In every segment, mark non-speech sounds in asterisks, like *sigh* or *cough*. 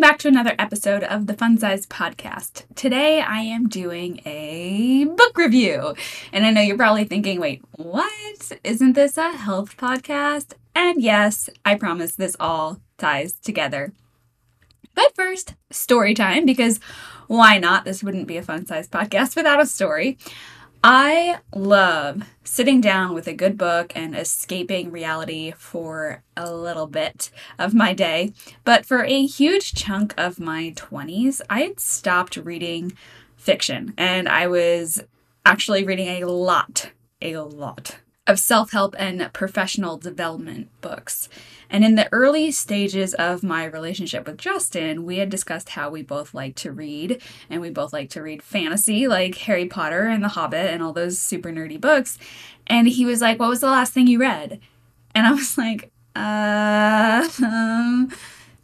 back to another episode of the Fun Size Podcast. Today I am doing a book review. And I know you're probably thinking, wait, what? Isn't this a health podcast? And yes, I promise this all ties together. But first, story time, because why not? This wouldn't be a fun size podcast without a story. I love sitting down with a good book and escaping reality for a little bit of my day. But for a huge chunk of my 20s, I had stopped reading fiction and I was actually reading a lot, a lot of self help and professional development books. And in the early stages of my relationship with Justin, we had discussed how we both like to read, and we both like to read fantasy, like Harry Potter and The Hobbit and all those super nerdy books. And he was like, What was the last thing you read? And I was like, Uh, um,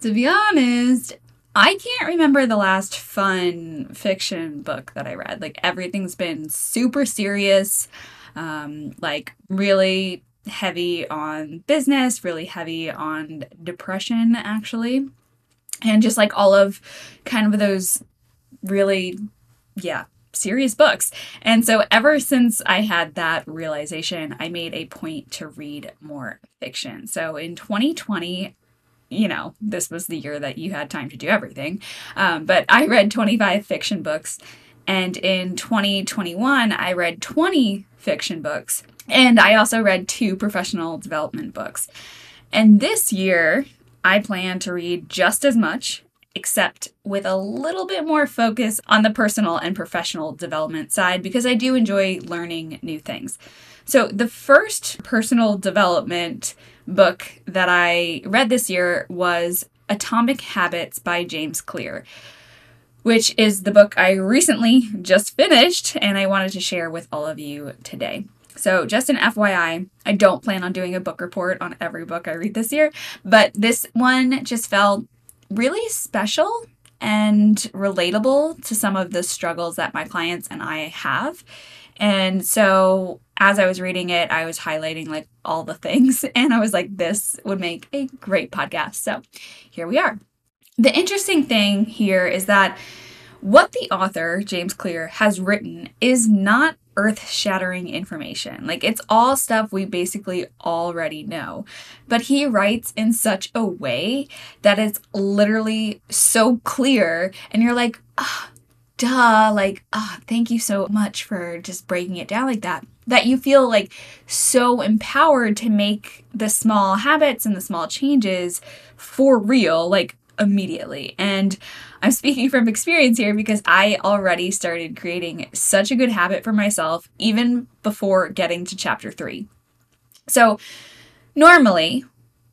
to be honest, I can't remember the last fun fiction book that I read. Like, everything's been super serious, um, like, really heavy on business, really heavy on depression, actually. And just like all of kind of those really, yeah, serious books. And so ever since I had that realization, I made a point to read more fiction. So in 2020, you know, this was the year that you had time to do everything. Um, but I read 25 fiction books. And in 2021, I read 20 fiction books. And I also read two professional development books. And this year, I plan to read just as much, except with a little bit more focus on the personal and professional development side because I do enjoy learning new things. So, the first personal development book that I read this year was Atomic Habits by James Clear, which is the book I recently just finished and I wanted to share with all of you today. So, just an FYI, I don't plan on doing a book report on every book I read this year, but this one just felt really special and relatable to some of the struggles that my clients and I have. And so, as I was reading it, I was highlighting like all the things, *laughs* and I was like, this would make a great podcast. So, here we are. The interesting thing here is that what the author, James Clear, has written is not earth shattering information. Like it's all stuff we basically already know. But he writes in such a way that it's literally so clear, and you're like, ah, oh, duh, like, ah, oh, thank you so much for just breaking it down like that. That you feel like so empowered to make the small habits and the small changes for real, like immediately. And I'm speaking from experience here because I already started creating such a good habit for myself even before getting to chapter three. So, normally,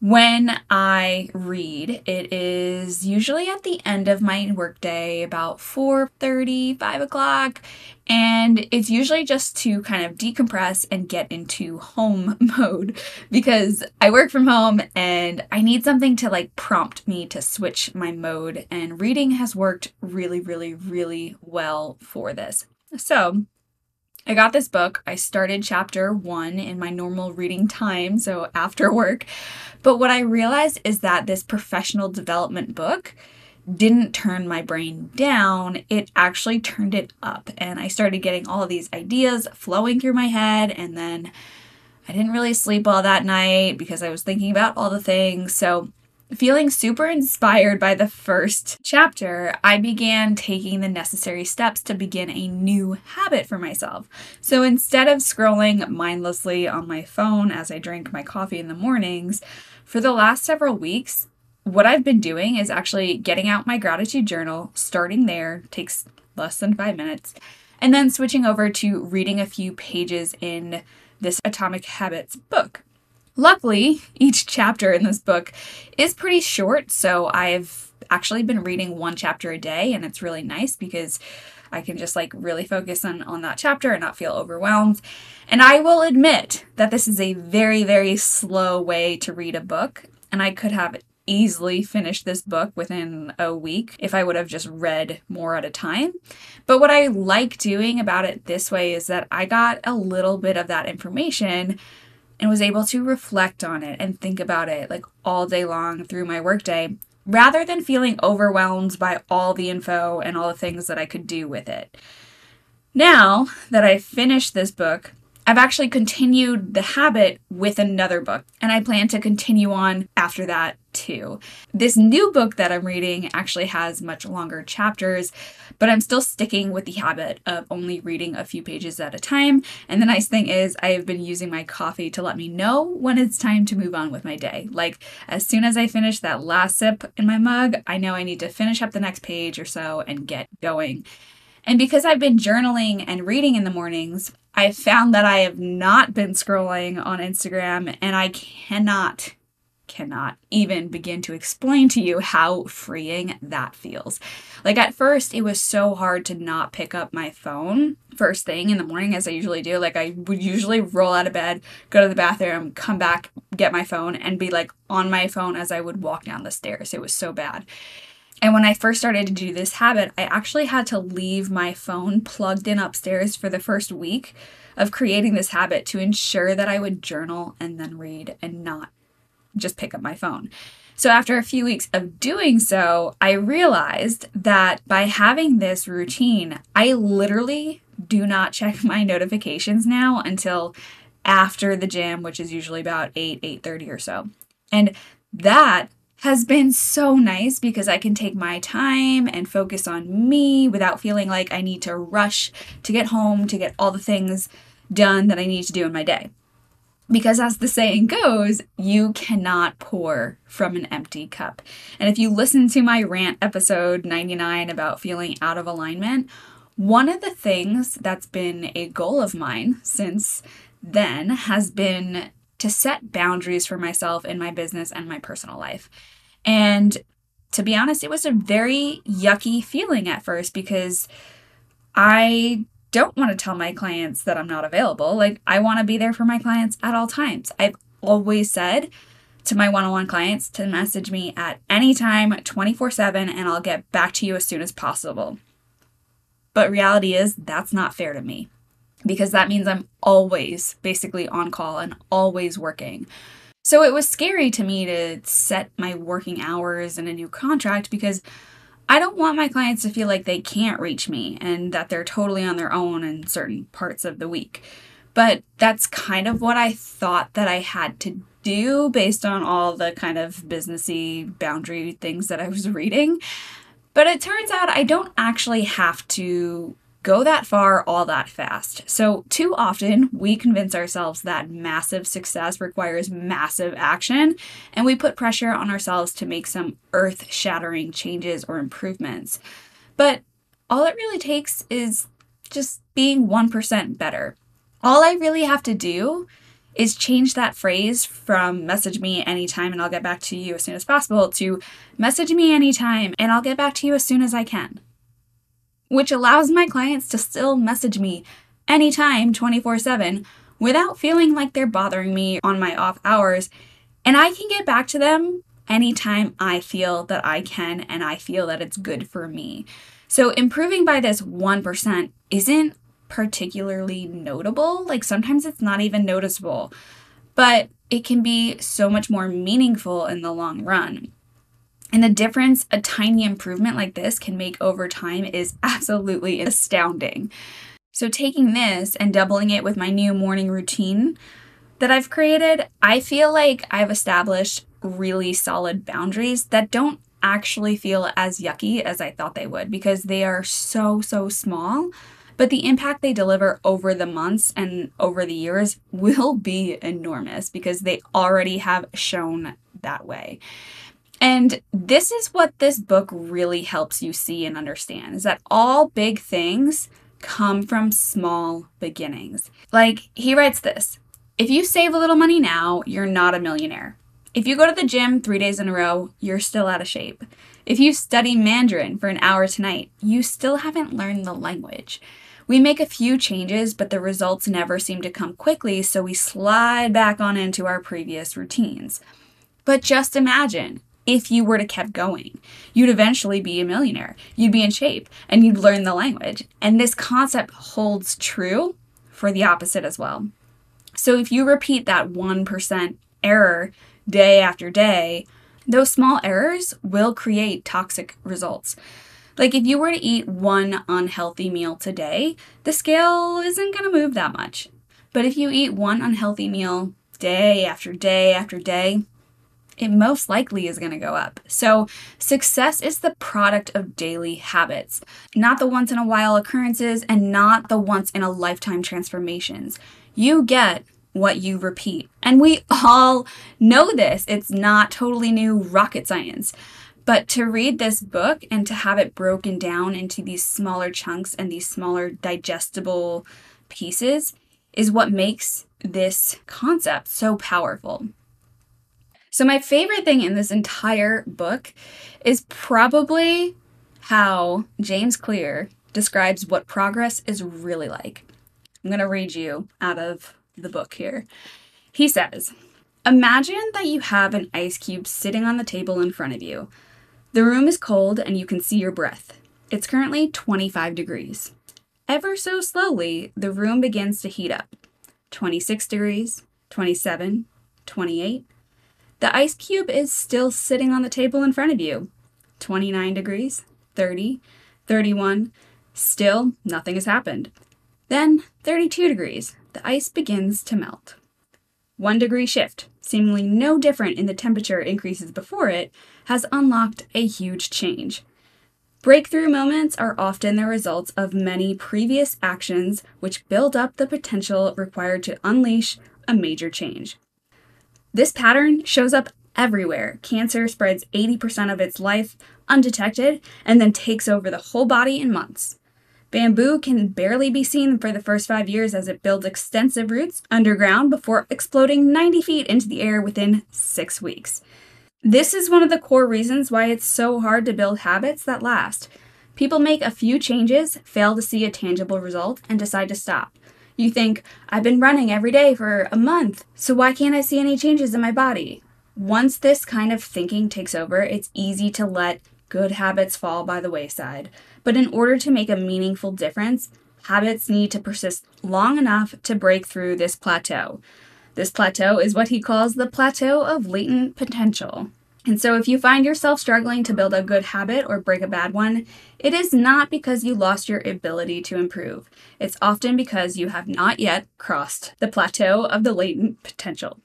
when I read, it is usually at the end of my workday, about 4:30, 5 o'clock, and it's usually just to kind of decompress and get into home *laughs* mode because I work from home and I need something to like prompt me to switch my mode, and reading has worked really, really, really well for this. So, I got this book. I started chapter one in my normal reading time, so after work. But what I realized is that this professional development book didn't turn my brain down, it actually turned it up. And I started getting all these ideas flowing through my head. And then I didn't really sleep all that night because I was thinking about all the things. So Feeling super inspired by the first chapter, I began taking the necessary steps to begin a new habit for myself. So instead of scrolling mindlessly on my phone as I drink my coffee in the mornings, for the last several weeks, what I've been doing is actually getting out my gratitude journal, starting there, takes less than five minutes, and then switching over to reading a few pages in this Atomic Habits book. Luckily, each chapter in this book is pretty short, so I've actually been reading one chapter a day, and it's really nice because I can just like really focus on, on that chapter and not feel overwhelmed. And I will admit that this is a very, very slow way to read a book, and I could have easily finished this book within a week if I would have just read more at a time. But what I like doing about it this way is that I got a little bit of that information and was able to reflect on it and think about it like all day long through my workday rather than feeling overwhelmed by all the info and all the things that I could do with it. Now that I've finished this book, I've actually continued the habit with another book, and I plan to continue on after that too. This new book that I'm reading actually has much longer chapters, but I'm still sticking with the habit of only reading a few pages at a time. And the nice thing is, I have been using my coffee to let me know when it's time to move on with my day. Like, as soon as I finish that last sip in my mug, I know I need to finish up the next page or so and get going. And because I've been journaling and reading in the mornings, I've found that I have not been scrolling on Instagram and I cannot, cannot even begin to explain to you how freeing that feels. Like at first, it was so hard to not pick up my phone first thing in the morning as I usually do. Like I would usually roll out of bed, go to the bathroom, come back, get my phone, and be like on my phone as I would walk down the stairs. It was so bad. And when I first started to do this habit, I actually had to leave my phone plugged in upstairs for the first week of creating this habit to ensure that I would journal and then read and not just pick up my phone. So, after a few weeks of doing so, I realized that by having this routine, I literally do not check my notifications now until after the gym, which is usually about 8, 8:30 or so. And that has been so nice because I can take my time and focus on me without feeling like I need to rush to get home to get all the things done that I need to do in my day. Because as the saying goes, you cannot pour from an empty cup. And if you listen to my rant episode 99 about feeling out of alignment, one of the things that's been a goal of mine since then has been to set boundaries for myself in my business and my personal life. And to be honest, it was a very yucky feeling at first because I don't want to tell my clients that I'm not available. Like, I want to be there for my clients at all times. I've always said to my one on one clients to message me at any time, 24 7, and I'll get back to you as soon as possible. But reality is, that's not fair to me because that means I'm always basically on call and always working. So it was scary to me to set my working hours in a new contract because I don't want my clients to feel like they can't reach me and that they're totally on their own in certain parts of the week. But that's kind of what I thought that I had to do based on all the kind of businessy boundary things that I was *laughs* reading. But it turns out I don't actually have to go that far all that fast. So, too often we convince ourselves that massive success requires massive action, and we put pressure on ourselves to make some earth shattering changes or improvements. But all it really takes is just being 1% better. All I really have to do is change that phrase from message me anytime and I'll get back to you as soon as possible to message me anytime and I'll get back to you as soon as I can which allows my clients to still message me anytime 24 7 without feeling like they're bothering me on my off hours. And I can get back to them anytime I feel that I can and I feel that it's good for me. So improving by this 1% isn't particularly notable. Like sometimes it's not even noticeable, but it can be so much more meaningful in the long run. And the difference a tiny improvement like this can make over time is *laughs* absolutely astounding. So, taking this and doubling it with my new morning routine that I've created, I feel like I've established really solid boundaries that don't actually feel as yucky as I thought they would because they are so, so small. But the impact they deliver over the months and over the years *laughs* will be enormous because they already have shown that way. And this is what this book really helps you see and understand is that all big things come from small beginnings. Like he writes this if you save a little money now, you're not a millionaire. If you go to the gym three days in a row, you're still out of shape. If you study Mandarin for an hour tonight, you still haven't learned the language. We make a few changes, but the results never seem to come quickly, so we slide back on into our previous routines. But just imagine if you were to keep going. You'd eventually be a millionaire. You'd be in shape and you'd learn the language. And this concept holds true for the opposite as well. So if you repeat that 1% error day after day, those small errors will create toxic results. Like if you were to eat one unhealthy meal today, the scale isn't going to move that much. But if you eat one unhealthy meal day after day after day, it most likely is going to go up. So, success is the product of daily habits, not the once in a while occurrences and not the once in a lifetime transformations. You get what you repeat. And we all know this. It's not totally new rocket science. But to read this book and to have it broken down into these smaller chunks and these smaller digestible pieces is what makes this concept so powerful. So, my favorite thing in this entire book is probably how James Clear describes what progress is really like. I'm going to read you out of the book here. He says, Imagine that you have an ice cube sitting on the table in front of you. The room is cold and you can see your breath. It's currently 25 degrees. Ever so slowly, the room begins to heat up 26 degrees, 27, 28. The ice cube is still sitting on the table in front of you 29 degrees, 30, 31. Still, nothing has happened. Then 32 degrees, the ice begins to melt. One degree shift, seemingly no different in the temperature increases before it, has unlocked a huge change. Breakthrough moments are often the results of many previous actions which build up the potential required to unleash a major change. This pattern shows up everywhere. Cancer spreads 80% of its life undetected and then takes over the whole body in months. Bamboo can barely be seen for the first five years as it builds extensive roots underground before exploding 90 feet into the air within six weeks. This is one of the core reasons why it's so hard to build habits that last. People make a few changes, fail to see a tangible result, and decide to stop. You think, I've been running every day for a month, so why can't I see any changes in my body? Once this kind of thinking takes over, it's easy to let good habits fall by the wayside. But in order to make a meaningful difference, habits need to persist long enough to break through this plateau. This plateau is what he calls the plateau of latent potential. And so, if you find yourself struggling to build a good habit or break a bad one, it is not because you lost your ability to improve. It's often because you have not yet crossed the plateau of the latent potential.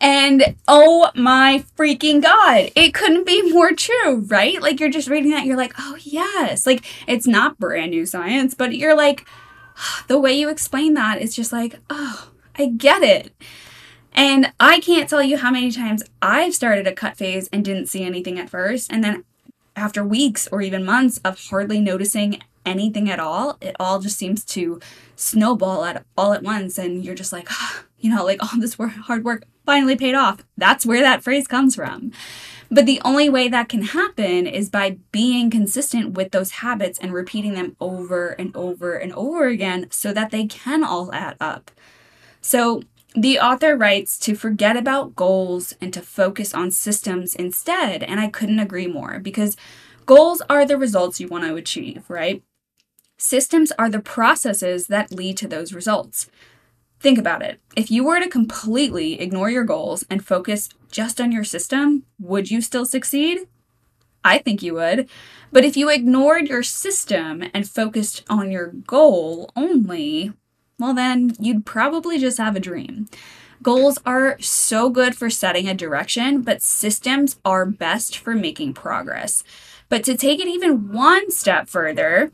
And oh my freaking God, it couldn't be more true, right? Like you're just reading that, you're like, oh yes. Like it's not brand new science, but you're like, *sighs* the way you explain that is just like, oh, I get it. And I can't tell you how many times I've started a cut phase and didn't see anything at first. And then after weeks or even months of hardly noticing anything at all, it all just seems to snowball at all at once. And you're just like, oh, *sighs* you know, like all this work, hard work finally paid off. That's where that phrase comes from. But the only way that can happen is by being consistent with those habits and repeating them over and over and over again so that they can all add up. So, the author writes to forget about goals and to focus on systems instead. And I couldn't agree more because goals are the results you want to achieve, right? Systems are the processes that lead to those results. Think about it. If you were to completely ignore your goals and focus just on your system, would you still succeed? I think you would. But if you ignored your system and focused on your goal only, well, then you'd probably just have a dream. Goals are so good for setting a direction, but systems are best for making progress. But to take it even one step further,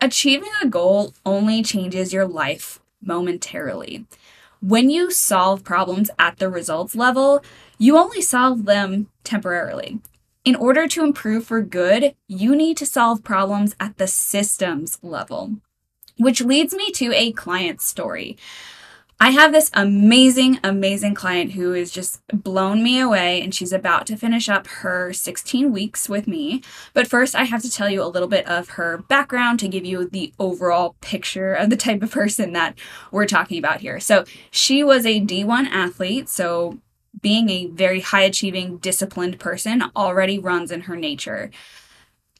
achieving a goal only changes your life momentarily. When you solve problems at the results level, you only solve them temporarily. In order to improve for good, you need to solve problems at the systems level. Which leads me to a client story. I have this amazing, amazing client who has just blown me away, and she's about to finish up her 16 weeks with me. But first, I have to tell you a little bit of her background to give you the overall picture of the type of person that we're talking about here. So, she was a D1 athlete, so being a very high achieving, disciplined person already runs in her nature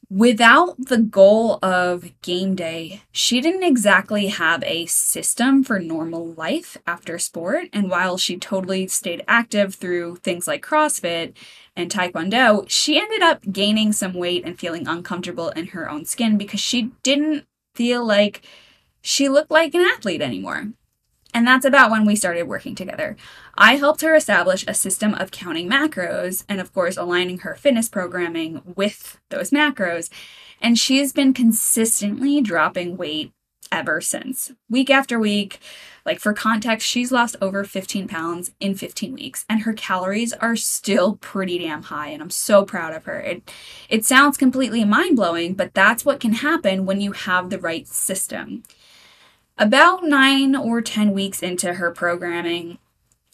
without the goal of game day, she didn't exactly have a system for normal life after sport. And while she totally stayed active through things like CrossFit and Taekwondo, she ended up gaining some weight and feeling uncomfortable in her own skin because she didn't feel like she looked like an athlete anymore. And that's about when we started working together. I helped her establish a system of counting macros and, of course, aligning her fitness programming with those macros. And she's been consistently dropping weight ever since. Week after week, like for context, she's lost over 15 pounds in 15 weeks and her calories are still pretty damn high and I'm so proud of her. It it sounds completely mind-blowing, but that's what can happen when you have the right system. About 9 or 10 weeks into her programming,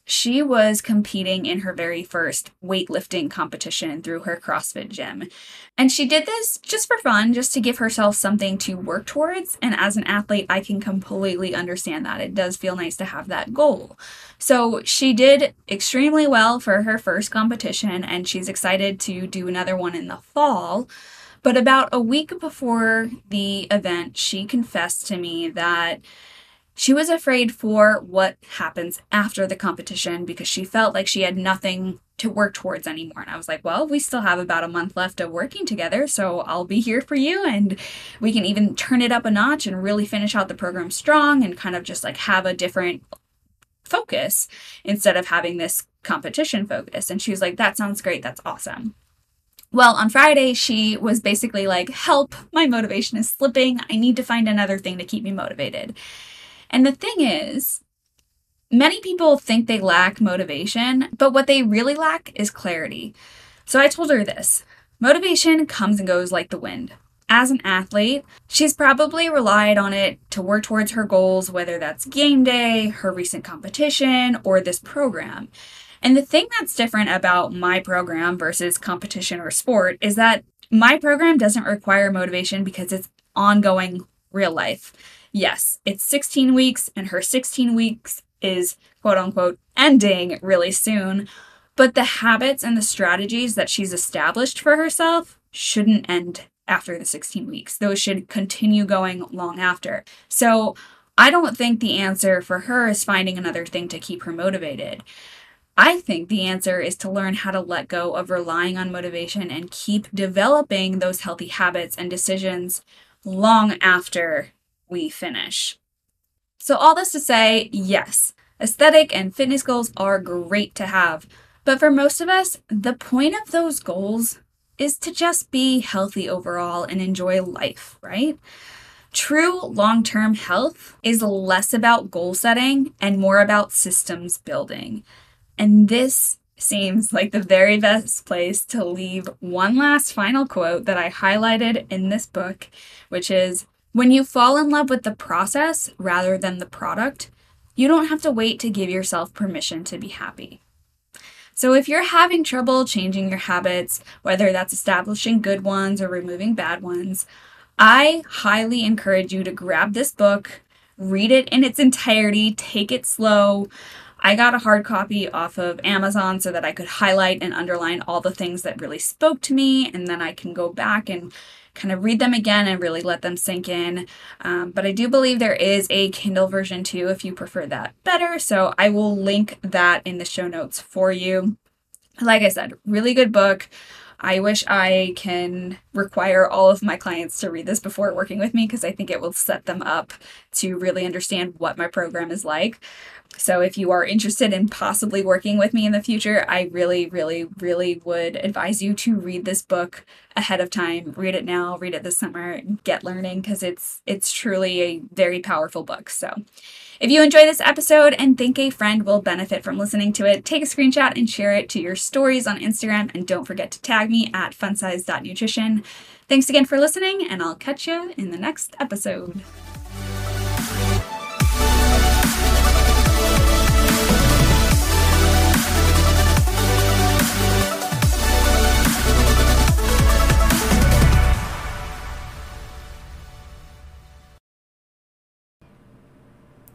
she was competing in her very first weightlifting competition through her CrossFit gym. And she did this just for fun, just to give herself something to work towards. And as an athlete, I can completely understand that. It does feel nice to have that goal. So she did extremely well for her first competition, and she's excited to do another one in the fall. But about a week before the event, she confessed to me that she was afraid for what happens after the competition because she felt like she had nothing to work towards anymore. And I was like, well, we still have about a month left of working together, so I'll be here for you and we can even turn it up a notch and really finish out the program strong and kind of just like have a different focus instead of having this competition focus. And she was like, that sounds great. That's awesome. Well, on Friday, she was basically like, Help, my motivation is slipping. I need to find another thing to keep me motivated. And the thing is, many people think they lack motivation, but what they really lack is clarity. So I told her this motivation comes and goes like the wind. As an athlete, she's probably relied on it to work towards her goals, whether that's game day, her recent competition, or this program. And the thing that's different about my program versus competition or sport is that my program doesn't require motivation because it's ongoing real life yes, it's 16 weeks and her 16 weeks is quote unquote ending really soon. But the habits and the strategies that she's established for herself shouldn't end after the 16 weeks. Those should continue going long after. So I don't think the answer for her is finding another thing to keep her motivated. I think the answer is to learn how to let go of relying on motivation and keep developing those healthy habits and decisions long after we finish. So, all this to say, yes, aesthetic and fitness goals are great to have, but for most of us, the point of those goals is to just be healthy overall and enjoy life, right? True long term health is less about goal setting and more about systems building. And this seems like the very best place to leave one last final quote that I highlighted in this book, which is when you fall in love with the process rather than the product, you don't have to wait to give yourself permission to be happy. So, if you're having trouble changing your habits, whether that's establishing good ones or removing bad ones, I highly encourage you to grab this book, read it in its entirety, take it slow. I got a hard copy off of Amazon so that I could highlight and underline all the things that really spoke to me, and then I can go back and kind of read them again and really let them sink in. Um, but I do believe there is a Kindle version too if you prefer that better. So I will link that in the show notes for you. Like I said, really good book. I wish I can require all of my clients to read this before working with me because I think it will set them up to really understand what my program is like. So if you are interested in possibly working with me in the future, I really, really, really would advise you to read this book ahead of time. Read it now, read it this summer, get learning because it's it's truly a very powerful book. So if you enjoy this episode and think a friend will benefit from listening to it, take a screenshot and share it to your stories on Instagram and don't forget to tag me at funsize.nutrition. Thanks again for listening and I'll catch you in the next episode.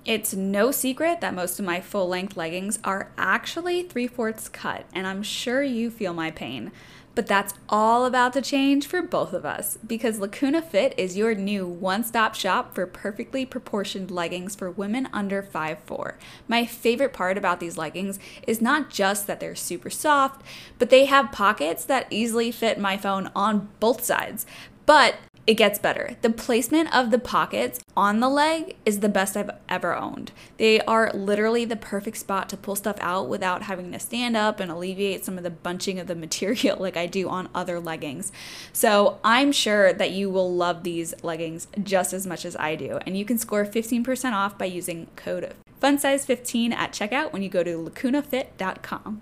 It's no secret that most of my full length leggings are actually three fourths cut, and I'm sure you feel my pain. But that's all about to change for both of us because Lacuna Fit is your new one stop shop for perfectly proportioned leggings for women under 5'4. My favorite part about these leggings is not just that they're super soft, but they have pockets that easily fit my phone on both sides. But it gets better. The placement of the pockets on the leg is the best I've ever owned. They are literally the perfect spot to pull stuff out without having to stand up and alleviate some of the bunching of the *laughs* material like I do on other leggings. So I'm sure that you will love these leggings just as much as I do. And you can score 15% off by using code FUNSIZE15 at checkout when you go to lacunafit.com.